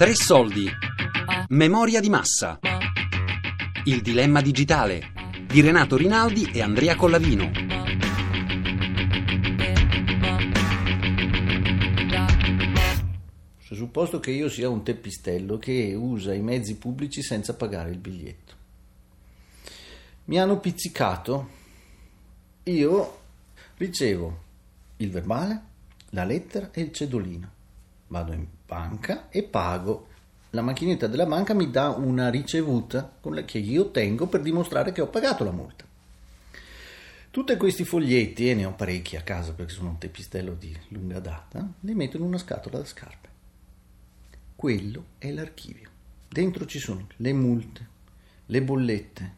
Tre soldi. Memoria di massa. Il dilemma digitale di Renato Rinaldi e Andrea Collavino. Supposto che io sia un teppistello che usa i mezzi pubblici senza pagare il biglietto. Mi hanno pizzicato. Io ricevo il verbale, la lettera e il cedolino. Vado in banca e pago. La macchinetta della banca mi dà una ricevuta che io tengo per dimostrare che ho pagato la multa. Tutti questi foglietti, e ne ho parecchi a casa perché sono un teppistello di lunga data, li metto in una scatola da scarpe. Quello è l'archivio. Dentro ci sono le multe, le bollette,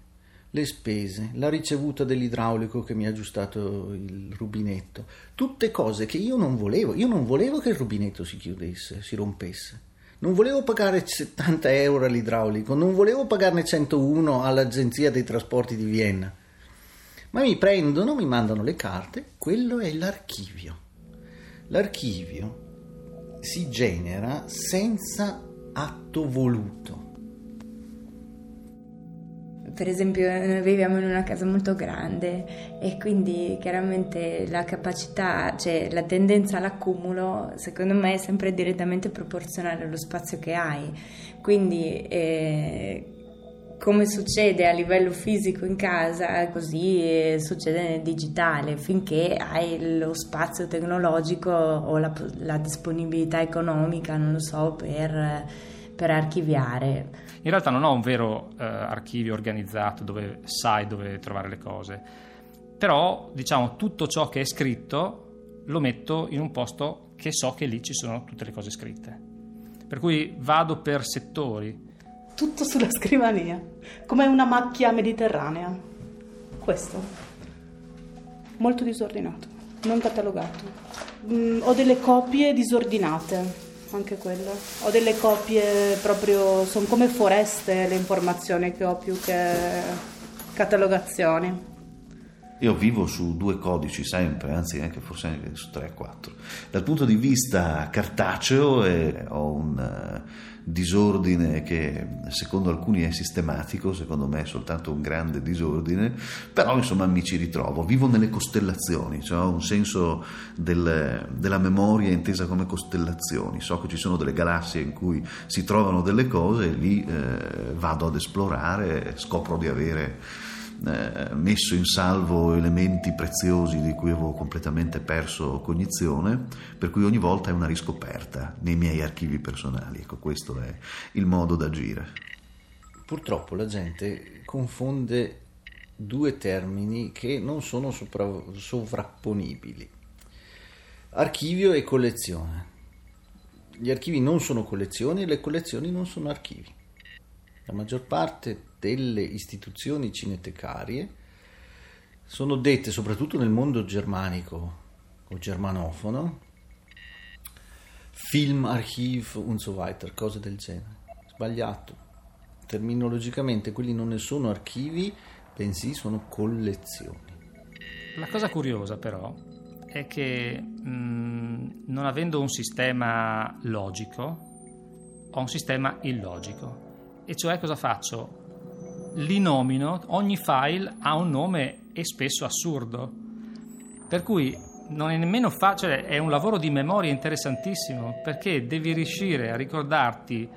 le spese, la ricevuta dell'idraulico che mi ha aggiustato il rubinetto, tutte cose che io non volevo. Io non volevo che il rubinetto si chiudesse, si rompesse. Non volevo pagare 70 euro all'idraulico, non volevo pagarne 101 all'agenzia dei trasporti di Vienna. Ma mi prendono, mi mandano le carte, quello è l'archivio. L'archivio si genera senza atto voluto per esempio noi viviamo in una casa molto grande e quindi chiaramente la capacità, cioè la tendenza all'accumulo secondo me è sempre direttamente proporzionale allo spazio che hai. Quindi eh, come succede a livello fisico in casa, così eh, succede nel digitale, finché hai lo spazio tecnologico o la, la disponibilità economica, non lo so, per, per archiviare. In realtà non ho un vero eh, archivio organizzato dove sai dove trovare le cose, però diciamo tutto ciò che è scritto lo metto in un posto che so che lì ci sono tutte le cose scritte. Per cui vado per settori. Tutto sulla scrivania, come una macchia mediterranea. Questo. Molto disordinato, non catalogato. Mm, ho delle copie disordinate anche quello. Ho delle copie proprio, sono come foreste le informazioni che ho più che catalogazioni. Io vivo su due codici sempre, anzi anche forse anche su tre o quattro. Dal punto di vista cartaceo eh, ho un uh, disordine che secondo alcuni è sistematico, secondo me è soltanto un grande disordine, però insomma mi ci ritrovo. Vivo nelle costellazioni, cioè ho un senso del, della memoria intesa come costellazioni. So che ci sono delle galassie in cui si trovano delle cose e lì eh, vado ad esplorare, scopro di avere eh, messo in salvo elementi preziosi di cui avevo completamente perso cognizione, per cui ogni volta è una riscoperta nei miei archivi personali. Ecco, questo è il modo d'agire. Purtroppo la gente confonde due termini che non sono sopra- sovrapponibili. Archivio e collezione. Gli archivi non sono collezioni e le collezioni non sono archivi. La maggior parte delle istituzioni cinetecarie sono dette, soprattutto nel mondo germanico o germanofono, Film, Archiv und so weiter, cose del genere. Sbagliato. Terminologicamente quelli non ne sono archivi, bensì sono collezioni. La cosa curiosa però è che mh, non avendo un sistema logico, ho un sistema illogico. E cioè cosa faccio? li nomino, ogni file ha un nome e spesso assurdo. Per cui non è nemmeno facile, è un lavoro di memoria interessantissimo, perché devi riuscire a ricordarti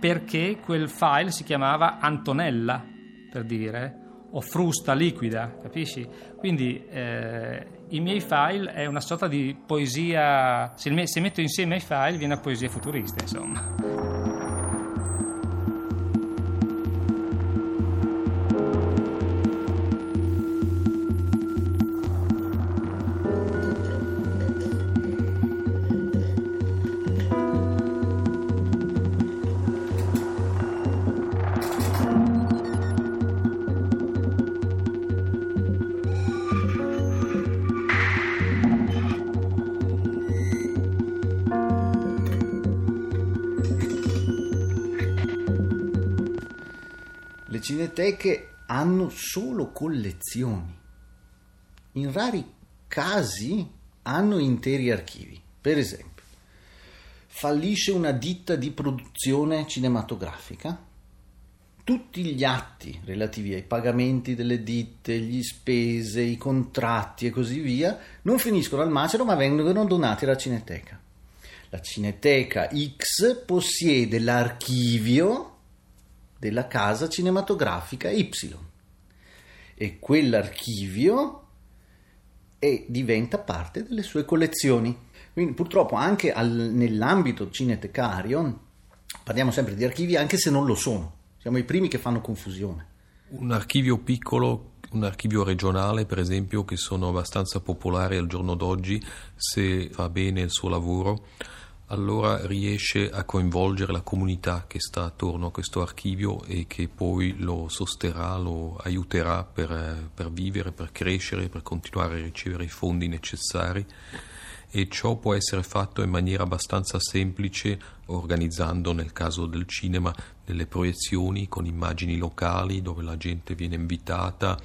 perché quel file si chiamava Antonella, per dire, o frusta liquida, capisci? Quindi eh, i miei file è una sorta di poesia, se, se metto insieme i file viene una poesia futurista, insomma. Cineteche hanno solo collezioni. In rari casi hanno interi archivi. Per esempio, fallisce una ditta di produzione cinematografica, tutti gli atti relativi ai pagamenti delle ditte, gli spese, i contratti e così via non finiscono al macero ma vengono donati alla Cineteca. La Cineteca X possiede l'archivio della casa cinematografica Y e quell'archivio è, diventa parte delle sue collezioni. Quindi purtroppo anche al, nell'ambito cinetecario parliamo sempre di archivi anche se non lo sono. Siamo i primi che fanno confusione. Un archivio piccolo, un archivio regionale per esempio, che sono abbastanza popolari al giorno d'oggi, se fa bene il suo lavoro, allora riesce a coinvolgere la comunità che sta attorno a questo archivio e che poi lo sosterrà, lo aiuterà per, per vivere, per crescere, per continuare a ricevere i fondi necessari. E ciò può essere fatto in maniera abbastanza semplice organizzando nel caso del cinema delle proiezioni con immagini locali dove la gente viene invitata,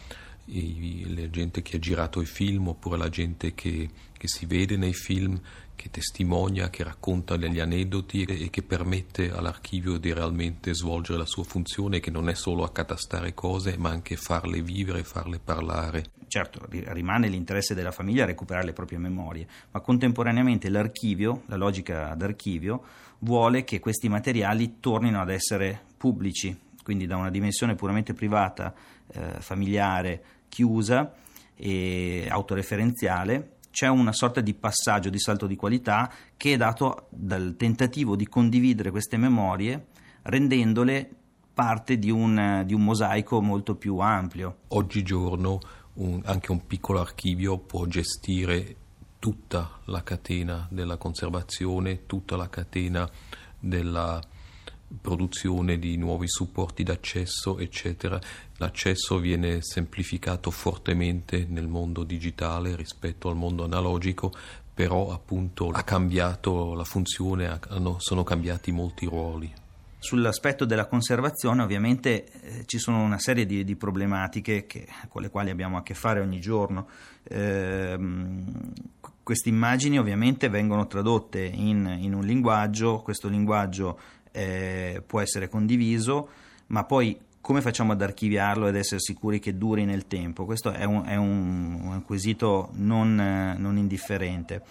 la gente che ha girato i film oppure la gente che, che si vede nei film che testimonia, che racconta degli aneddoti e che permette all'archivio di realmente svolgere la sua funzione, che non è solo accatastare cose, ma anche farle vivere, farle parlare. Certo, rimane l'interesse della famiglia a recuperare le proprie memorie, ma contemporaneamente l'archivio, la logica d'archivio, vuole che questi materiali tornino ad essere pubblici, quindi da una dimensione puramente privata, eh, familiare, chiusa e autoreferenziale c'è una sorta di passaggio, di salto di qualità che è dato dal tentativo di condividere queste memorie rendendole parte di un, di un mosaico molto più ampio. Oggigiorno un, anche un piccolo archivio può gestire tutta la catena della conservazione, tutta la catena della produzione di nuovi supporti d'accesso, eccetera. L'accesso viene semplificato fortemente nel mondo digitale rispetto al mondo analogico, però appunto ha cambiato la funzione, hanno, sono cambiati molti ruoli. Sull'aspetto della conservazione ovviamente eh, ci sono una serie di, di problematiche che, con le quali abbiamo a che fare ogni giorno. Eh, queste immagini ovviamente vengono tradotte in, in un linguaggio, questo linguaggio eh, può essere condiviso, ma poi come facciamo ad archiviarlo ed essere sicuri che duri nel tempo? Questo è un, è un, un quesito non, non indifferente.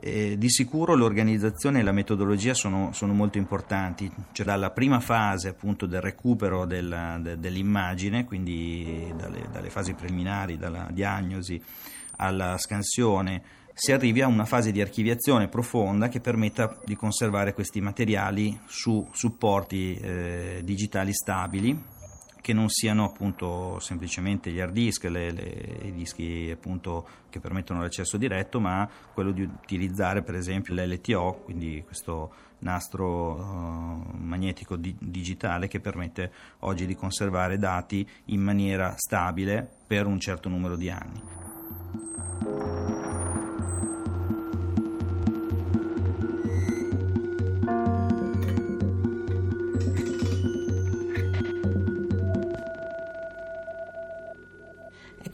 Eh, di sicuro l'organizzazione e la metodologia sono, sono molto importanti, cioè dalla prima fase appunto del recupero del, de, dell'immagine, quindi dalle, dalle fasi preliminari, dalla diagnosi alla scansione, si arrivi a una fase di archiviazione profonda che permetta di conservare questi materiali su supporti eh, digitali stabili che non siano appunto semplicemente gli hard disk, le, le, i dischi appunto che permettono l'accesso diretto, ma quello di utilizzare per esempio l'LTO, quindi questo nastro uh, magnetico di, digitale che permette oggi di conservare dati in maniera stabile per un certo numero di anni.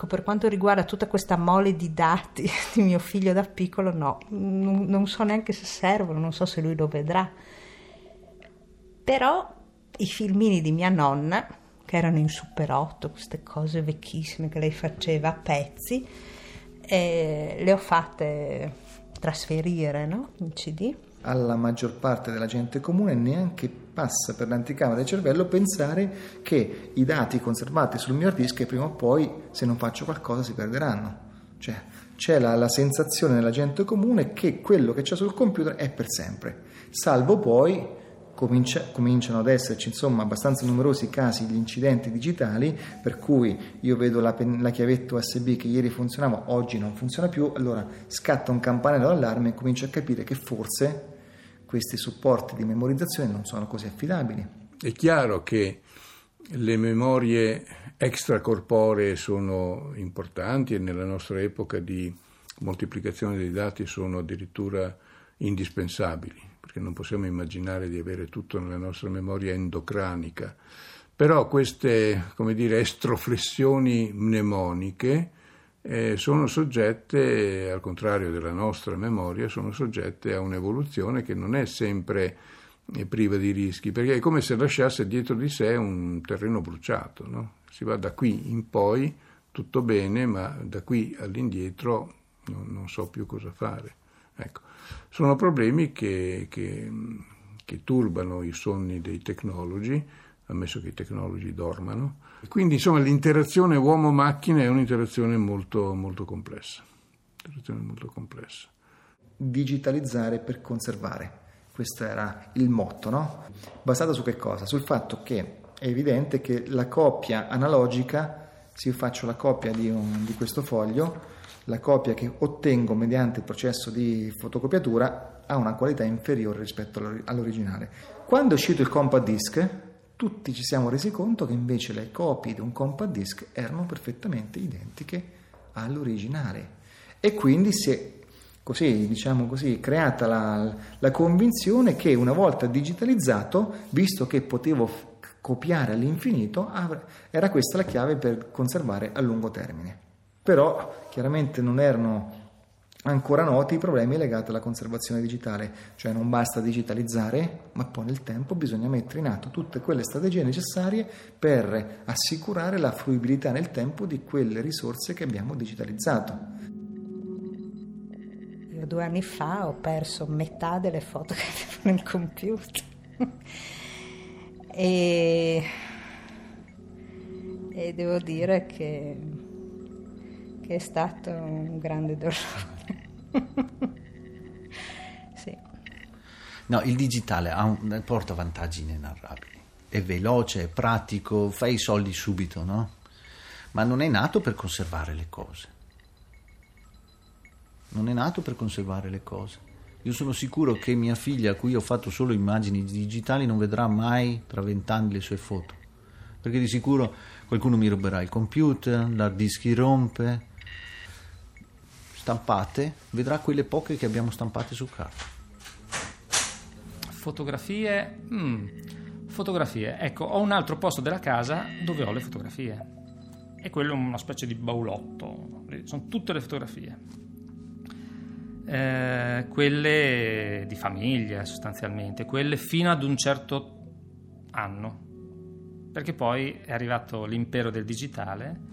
Per quanto riguarda tutta questa mole di dati di mio figlio da piccolo, no, non, non so neanche se servono, non so se lui lo vedrà. Però i filmini di mia nonna, che erano in Super 8, queste cose vecchissime che lei faceva a pezzi, eh, le ho fatte trasferire no? in CD alla maggior parte della gente comune neanche passa per l'anticamera del cervello pensare che i dati conservati sul mio hard disk prima o poi, se non faccio qualcosa, si perderanno. Cioè, c'è la, la sensazione nella gente comune che quello che c'è sul computer è per sempre, salvo poi Comincia, cominciano ad esserci insomma abbastanza numerosi casi di incidenti digitali per cui io vedo la, la, chiavetta USB che ieri funzionava, oggi non funziona più, allora scatta un campanello d'allarme e comincio a capire che forse questi supporti di memorizzazione non sono così affidabili. È chiaro che le memorie extracorporee sono importanti e nella nostra epoca di moltiplicazione dei dati sono addirittura indispensabili, perché non possiamo immaginare di avere tutto nella nostra memoria endocranica. Però queste, come dire, estroflessioni mnemoniche eh, sono soggette, al contrario della nostra memoria, sono soggette a un'evoluzione che non è sempre eh, priva di rischi, perché è come se lasciasse dietro di sé un terreno bruciato. No? Si va da qui in poi, tutto bene, ma da qui all'indietro non, non so più cosa fare. Ecco. Sono problemi che, che, che turbano i sonni dei tecnologi, ammesso che i tecnologi dormano. Quindi insomma l'interazione uomo-macchina è un'interazione molto, molto complessa. Interazione molto complessa. Digitalizzare per conservare. Questo era il motto, no? Basato su che cosa? Sul fatto che è evidente che la copia analogica, se io faccio la copia di, un, di questo foglio, la copia che ottengo mediante il processo di fotocopiatura ha una qualità inferiore rispetto all'originale. Quando è uscito il compact disc, tutti ci siamo resi conto che invece le copie di un compact disc erano perfettamente identiche all'originale e quindi si è così, diciamo così, creata la, la convinzione che una volta digitalizzato, visto che potevo copiare all'infinito, era questa la chiave per conservare a lungo termine. Però chiaramente non erano ancora noti i problemi legati alla conservazione digitale, cioè non basta digitalizzare, ma poi nel tempo bisogna mettere in atto tutte quelle strategie necessarie per assicurare la fruibilità nel tempo di quelle risorse che abbiamo digitalizzato. Io due anni fa ho perso metà delle foto che avevo nel computer e, e devo dire che che è stato un grande dolore. sì. No, il digitale un, porta vantaggi inenarrabili. È veloce, è pratico, fai i soldi subito, no? Ma non è nato per conservare le cose. Non è nato per conservare le cose. Io sono sicuro che mia figlia, a cui ho fatto solo immagini digitali, non vedrà mai tra vent'anni le sue foto. Perché di sicuro qualcuno mi ruberà il computer, l'hard disk rompe, stampate, vedrà quelle poche che abbiamo stampate su carta. Fotografie? Mm, fotografie. Ecco, ho un altro posto della casa dove ho le fotografie. E quello è una specie di baulotto. Sono tutte le fotografie. Eh, quelle di famiglia sostanzialmente, quelle fino ad un certo anno, perché poi è arrivato l'impero del digitale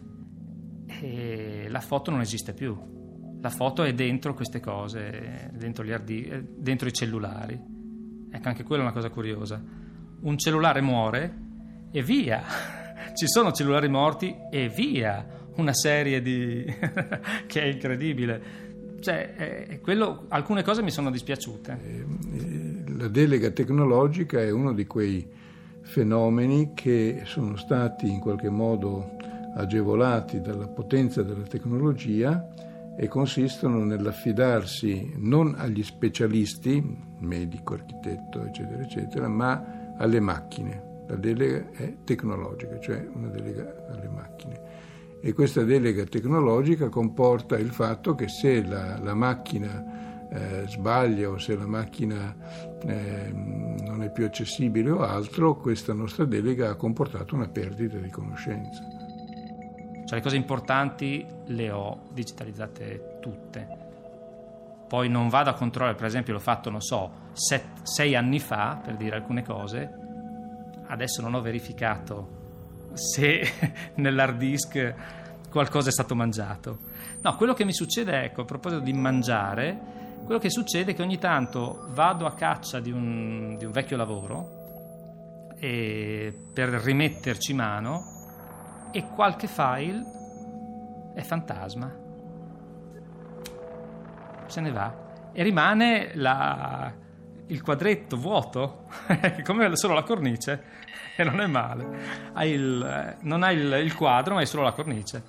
e la foto non esiste più la foto è dentro queste cose, dentro, ardi- eh, dentro i cellulari. Ecco, anche quella è una cosa curiosa. Un cellulare muore e via. Ci sono cellulari morti e via. Una serie di... che è incredibile. Cioè, è quello, alcune cose mi sono dispiaciute. Eh, eh, la delega tecnologica è uno di quei fenomeni che sono stati in qualche modo agevolati dalla potenza della tecnologia e consistono nell'affidarsi non agli specialisti, medico, architetto, eccetera, eccetera, ma alle macchine. La delega è tecnologica, cioè una delega alle macchine. E questa delega tecnologica comporta il fatto che se la, la macchina eh, sbaglia o se la macchina eh, non è più accessibile o altro, questa nostra delega ha comportato una perdita di conoscenza. Cioè le cose importanti le ho digitalizzate tutte. Poi non vado a controllare, per esempio l'ho fatto, non so, set, sei anni fa, per dire alcune cose, adesso non ho verificato se nell'hard disk qualcosa è stato mangiato. No, quello che mi succede, ecco, a proposito di mangiare, quello che succede è che ogni tanto vado a caccia di un, di un vecchio lavoro per rimetterci mano e qualche file è fantasma. Se ne va e rimane la, il quadretto vuoto, come solo la cornice, e non è male. Hai il, non hai il, il quadro, ma hai solo la cornice.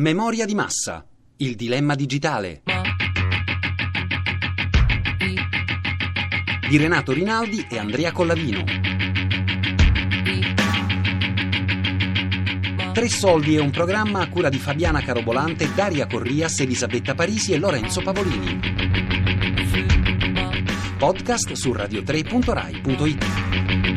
Memoria di massa. Il dilemma digitale. Di Renato Rinaldi e Andrea Collavino. Tre soldi è un programma a cura di Fabiana Carobolante, Daria Corrias, Elisabetta Parisi e Lorenzo Pavolini. Podcast su radio3.rai.it.